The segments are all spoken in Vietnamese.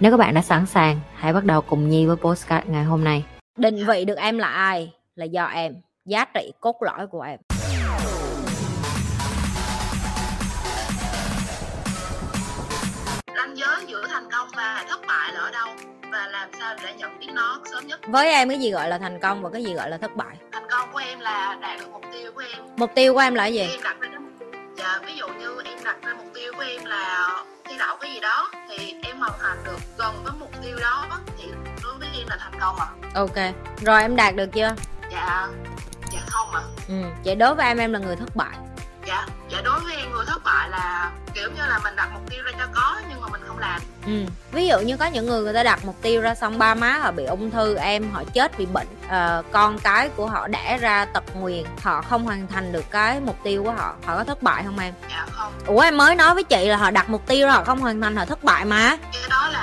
Nếu các bạn đã sẵn sàng, hãy bắt đầu cùng Nhi với postcard ngày hôm nay. định vị được em là ai là do em giá trị cốt lõi của em. Ranh giới giữa thành công và thất bại là ở đâu? Và làm sao để nhận biết nó sớm nhất? Với em cái gì gọi là thành công và cái gì gọi là thất bại? Thành công của em là đạt được mục tiêu của em. Mục tiêu của em là cái gì? Em hoàn thành được gần với mục tiêu đó thì đối với em là thành công à ok rồi em đạt được chưa? Dạ dạ không à ừ vậy đối với em em là người thất bại. Dạ dạ đối với em người thất bại là kiểu như là mình đặt mục tiêu ra cho có ừ. Ví dụ như có những người người ta đặt mục tiêu ra xong ba má họ bị ung thư em họ chết vì bệnh ờ, con cái của họ đẻ ra tật nguyền họ không hoàn thành được cái mục tiêu của họ họ có thất bại không em? Dạ không. Ủa em mới nói với chị là họ đặt mục tiêu rồi họ không hoàn thành họ thất bại mà. Cái đó là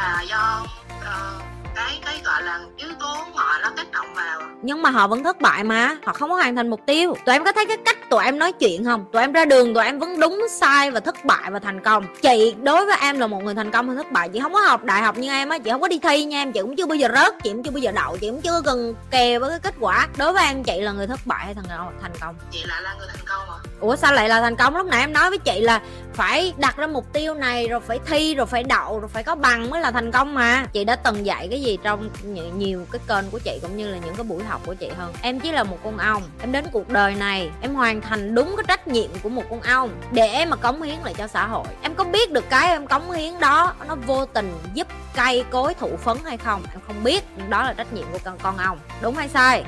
nhưng mà họ vẫn thất bại mà. Họ không có hoàn thành mục tiêu. Tụi em có thấy cái cách tụi em nói chuyện không? Tụi em ra đường, tụi em vẫn đúng, sai và thất bại và thành công. Chị, đối với em là một người thành công hay thất bại. Chị không có học đại học như em á. Chị không có đi thi nha em. Chị cũng chưa bao giờ rớt. Chị cũng chưa bao giờ đậu. Chị cũng chưa gần kề với cái kết quả. Đối với em, chị là người thất bại hay thành công thành công? Chị lại là người thành công à? Ủa sao lại là thành công? Lúc nãy em nói với chị là phải đặt ra mục tiêu này rồi phải thi rồi phải đậu rồi phải có bằng mới là thành công mà. Chị đã từng dạy cái gì trong nhiều, nhiều cái kênh của chị cũng như là những cái buổi học của chị hơn. Em chỉ là một con ong em đến cuộc đời này em hoàn thành đúng cái trách nhiệm của một con ong để mà cống hiến lại cho xã hội. Em có biết được cái em cống hiến đó nó vô tình giúp cây cối thụ phấn hay không? Em không biết. Đó là trách nhiệm của con con ong đúng hay sai?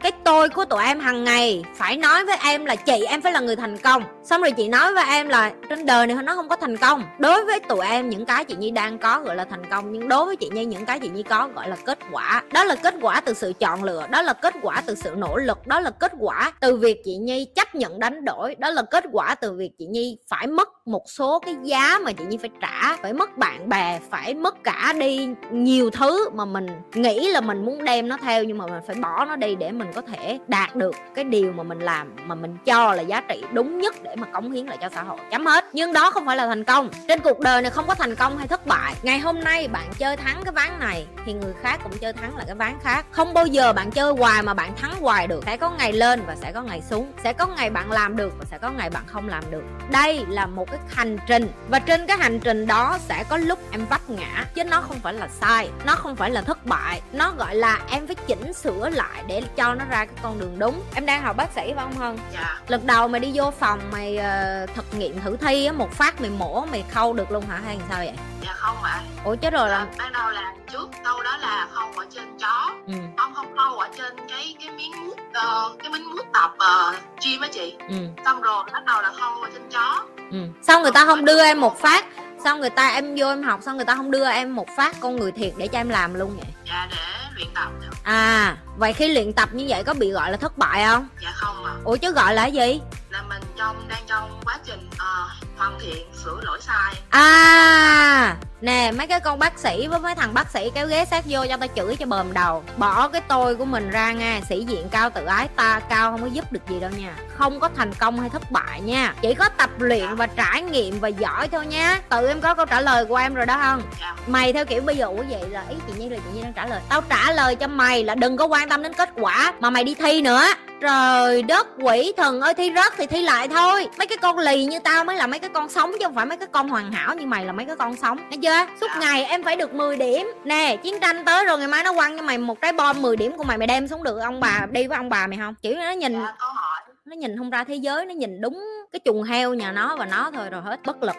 Cái tôi của tụi em hàng ngày, phải nói với em là chị em phải là người thành công. Xong rồi chị nói với em là trên đời này nó không có thành công. Đối với tụi em, những cái chị nhi đang có gọi là thành công, nhưng đối với chị nhi, những cái chị nhi có gọi là kết quả. Đó là kết quả từ sự chọn lựa, đó là kết quả từ sự nỗ lực, đó là kết quả từ việc chị nhi chấp nhận đánh đổi, đó là kết quả từ việc chị nhi phải mất một số cái giá mà chị nhi phải trả, phải mất bạn bè, phải mất cả đi nhiều thứ mà mình nghĩ là mình muốn đem nó theo nhưng mà mình phải bỏ nó đi để mình có thể đạt được cái điều mà mình làm, mà mình cho là giá trị đúng nhất để mà cống hiến lại cho xã hội. Chấm hết. Nhưng đó không phải là thành công. Trên cuộc đời này không có thành công hay thất bại. Ngày hôm nay bạn chơi thắng cái ván này thì người khác cũng chơi thắng lại cái ván khác. Không bao giờ bạn chơi hoài mà bạn thắng hoài được. Sẽ có ngày lên và sẽ có ngày xuống. Sẽ có ngày bạn làm được và sẽ có ngày bạn không làm được. Đây là một cái hành trình. Và trên cái hành trình đó sẽ có lúc em vấp ngã chứ nó không phải là sai nó không phải là thất bại. Nó gọi là em phải chỉnh sửa lại để cho nó ra cái con đường đúng. Em đang học bác sĩ phải không hân? Dạ. Lần đầu mày đi vô phòng mày ờ, thực nghiệm thử thi á một phát mày mổ mày khâu được luôn hả hay làm sao vậy? Dạ không ạ. Ủa chết rồi là à. ban đầu là trước câu đó là không ở trên chó. Ừ. Không không câu ở trên cái cái miếng mút ờ, cái miếng mút tập uh, gym á chị. Ừ. Xong rồi bắt đầu là không ở trên chó. Ừ. Sao người ta không đưa em một phát. Sao người ta em vô em học sao người ta không đưa em một phát. Con người thiệt để cho em làm luôn vậy. Dạ để luyện tập à vậy khi luyện tập như vậy có bị gọi là thất bại không? Dạ không ạ. Ủa chứ gọi là cái gì? Là mình trong đang trong quá trình ờ, hoàn thiện sửa lỗi sai. À Nè mấy cái con bác sĩ với mấy thằng bác sĩ kéo ghế sát vô cho tao chửi cho bờm đầu. Bỏ cái tôi của mình ra nha Sĩ diện cao tự ái ta cao không có giúp được gì đâu nha. Không có thành công hay thất bại nha. Chỉ có tập luyện và trải nghiệm và giỏi thôi nha. Tự em có câu trả lời của em rồi đó không? Dạ. Mày theo kiểu bây giờ ủa vậy là ý chị Nhi là chị Nhi đang trả lời. Tao trả lời cho mày là đừng có quan tâm đến kết quả Mà mày đi thi nữa. Trời đất quỷ thần ơi thi rớt thì thi lại thôi. Mấy cái con lì như tao mới là mấy cái con sống Chứ không phải mấy cái con hoàn hảo như mày là mấy cái con sống. Thấy chưa? Suốt ngày em phải được 10 điểm. Nè chiến tranh tới rồi ngày mai nó quăng cho mày một trái bom 10 điểm của mày Mày đem xuống được ông bà đi với ông bà mày không? Chỉ nó nhìn dạ câu hỏi. nó nhìn không ra thế giới Nó nhìn đúng cái chuồng heo nhà nó và nó thôi rồi hết bất lực.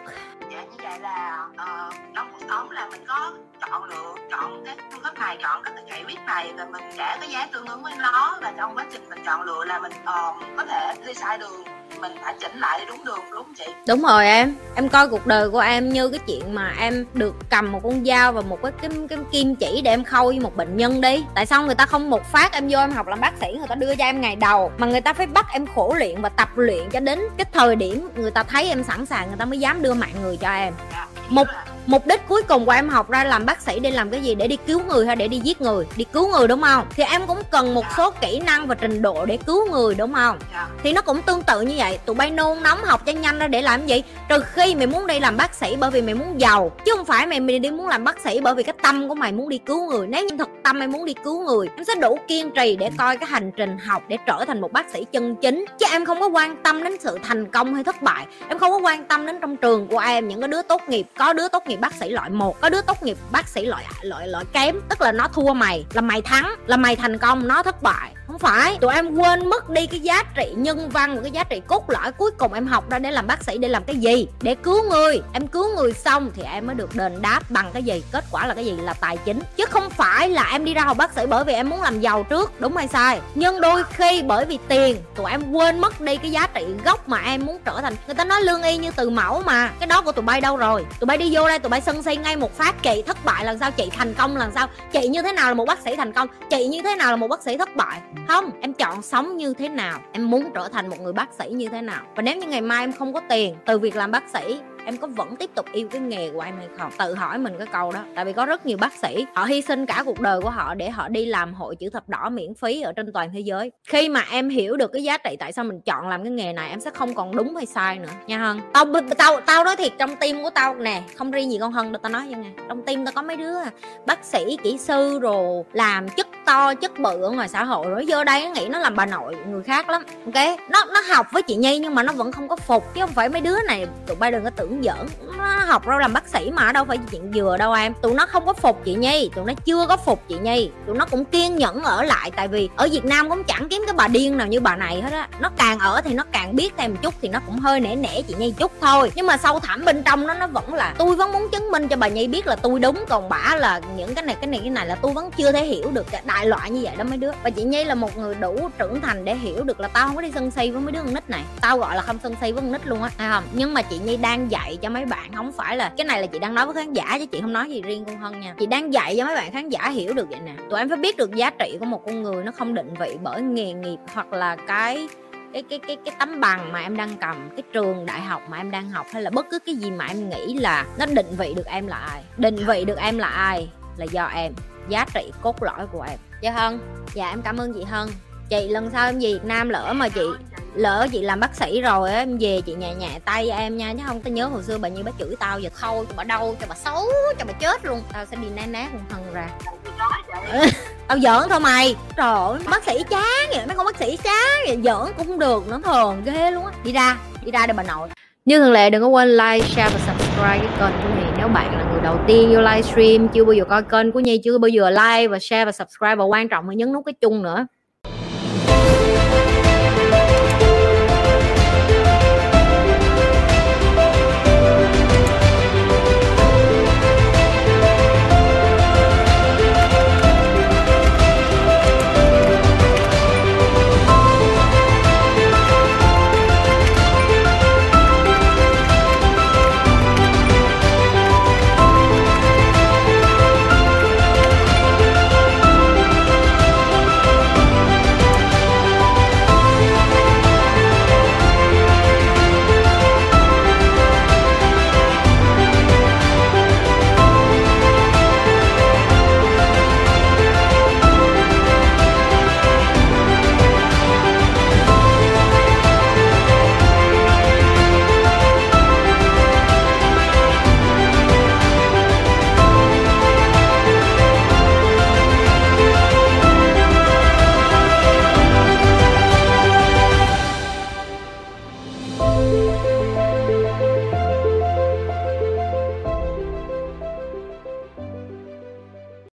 Dạ như vậy là ờ, trong cuộc thống là mình có chọn lựa chọn cái này chọn cái chạy viết này và mình trả cái giá tương ứng với nó. Và trong quá trình mình chọn lựa là mình uh, có thể đi sai đường mình phải chỉnh lại đúng đường đúng không chị? Đúng rồi em. Em coi cuộc đời của em như cái chuyện mà em được cầm một con dao và một cái cái, cái kim chỉ để em khâu với một bệnh nhân đi. Tại sao người ta không một phát em vô em học làm bác sĩ người ta đưa cho em ngày đầu? Mà người ta phải bắt em khổ luyện và tập luyện cho đến cái thời điểm người ta thấy em sẵn sàng người ta mới dám đưa mạng người cho em. Dạ, một mục đích cuối cùng của em học ra làm bác sĩ để làm cái gì? Để đi cứu người hay để đi giết người? Đi cứu người đúng không? Thì em cũng cần một số kỹ năng và trình độ để cứu người đúng không? Dạ. thì nó cũng tương tự như vậy. Tụi bay nôn nóng học cho nhanh ra để làm gì? Trừ khi mày muốn đi làm bác sĩ bởi vì mày muốn giàu chứ không phải mày mày đi muốn làm bác sĩ bởi vì cái tâm của mày muốn đi cứu người. Nếu như thật tâm mày muốn đi cứu người em sẽ đủ kiên trì để coi cái hành trình học để trở thành một bác sĩ chân chính. Chứ em không có quan tâm đến sự thành công hay thất bại. Em không có quan tâm đến trong trường của em những cái đứa tốt nghiệp có đứa tốt nghiệp bác sĩ loại một, có đứa tốt nghiệp bác sĩ loại loại loại kém, tức là nó thua mày, là mày thắng, là mày thành công, nó thất bại không phải, tụi em quên mất đi cái giá trị nhân văn và cái giá trị cốt lõi cuối cùng em học ra để làm bác sĩ để làm cái gì? Để cứu người. Em cứu người xong thì em mới được đền đáp bằng cái gì? Kết quả là cái gì? Là tài chính. Chứ không phải là em đi ra học bác sĩ bởi vì em muốn làm giàu trước, đúng hay sai? Nhưng đôi khi bởi vì tiền, tụi em quên mất đi cái giá trị gốc mà em muốn trở thành. Người ta nói lương y như từ mẫu mà. Cái đó của tụi bay đâu rồi? Tụi bay đi vô đây, tụi bay sân si ngay một phát, chị thất bại, lần sao chị thành công, lần sao chị như thế nào là một bác sĩ thành công? Chị như thế nào là một bác sĩ thất bại? Không, em chọn sống như thế nào? Em muốn trở thành một người bác sĩ như thế nào? Và nếu như ngày mai em không có tiền, từ việc làm bác sĩ em có vẫn tiếp tục yêu cái nghề của em hay không? Tự hỏi mình cái câu đó. Tại vì có rất nhiều bác sĩ, họ hy sinh cả cuộc đời của họ để họ đi làm hội chữ thập đỏ miễn phí ở trên toàn thế giới. Khi mà em hiểu được cái giá trị tại sao mình chọn làm cái nghề này, em sẽ không còn đúng hay sai nữa. Nha hân. Tao tao tao nói thiệt trong tim của tao, nè, không riêng gì con hân đâu, tao nói vậy nè trong tim tao có mấy đứa à, bác sĩ, kỹ sư rồi làm chức to chất bự ở ngoài xã hội rồi, giờ đây nó nghĩ nó làm bà nội người khác lắm, ok? Nó nó học với chị nhi nhưng mà nó vẫn không có phục chứ không phải mấy đứa này. Tụi bay đừng có tưởng giỡn nó học ra làm bác sĩ mà, đâu phải chuyện vừa đâu em. Tụi nó không có phục chị nhi, tụi nó chưa có phục chị nhi. Tụi nó cũng kiên nhẫn ở lại, tại vì ở việt nam cũng chẳng kiếm cái bà điên nào như bà này hết á. Nó càng ở thì nó càng biết thêm một chút thì nó cũng hơi nể nể chị nhi chút thôi. Nhưng mà sâu thẳm bên trong nó nó vẫn là, tôi vẫn muốn chứng minh cho bà nhi biết là tôi đúng, còn bả là những cái này cái này cái này là tôi vẫn chưa thể hiểu được cái đại loại như vậy đó mấy đứa. Và chị nhi là một người đủ trưởng thành để hiểu được là tao không có đi sân si với mấy đứa con nít này. Tao gọi là không sân si với con nít luôn á không? Nhưng mà chị nhi đang dạy cho mấy bạn, không phải là, cái này là chị đang nói với khán giả chứ chị không nói gì riêng con hân nha. Chị đang dạy cho mấy bạn khán giả hiểu được vậy nè. Tụi em phải biết được giá trị của một con người nó không định vị bởi nghề nghiệp hoặc là cái cái cái cái cái tấm bằng mà em đang cầm, cái trường đại học mà em đang học hay là bất cứ cái gì mà em nghĩ là nó định vị được em là ai. Định vị được em là ai là do em, giá trị cốt lõi của em. Dạ hân. Dạ em cảm ơn chị hân. Chị lần sau em về việt nam lỡ mà chị lỡ chị làm bác sĩ rồi em về chị nhẹ nhẹ tay em nha chứ không tao nhớ hồi xưa bà như bà chửi tao giờ khâu cho bà đau cho bà xấu cho bà chết luôn. Tao sẽ đi nát nát con thần ra. Tao giỡn thôi mày. Trời ơi bác sĩ chán vậy mấy con bác sĩ chán vậy. Giỡn cũng không được nó thường ghê luôn á. Đi ra đi ra để bà nội. Như thường lệ đừng có quên like, share và subscribe cái kênh của Nhi nếu bạn là người đầu tiên vô livestream chưa bao giờ coi kênh của Nhi chưa bao giờ like và share và subscribe. Và quan trọng là nhấn nút cái chung nữa.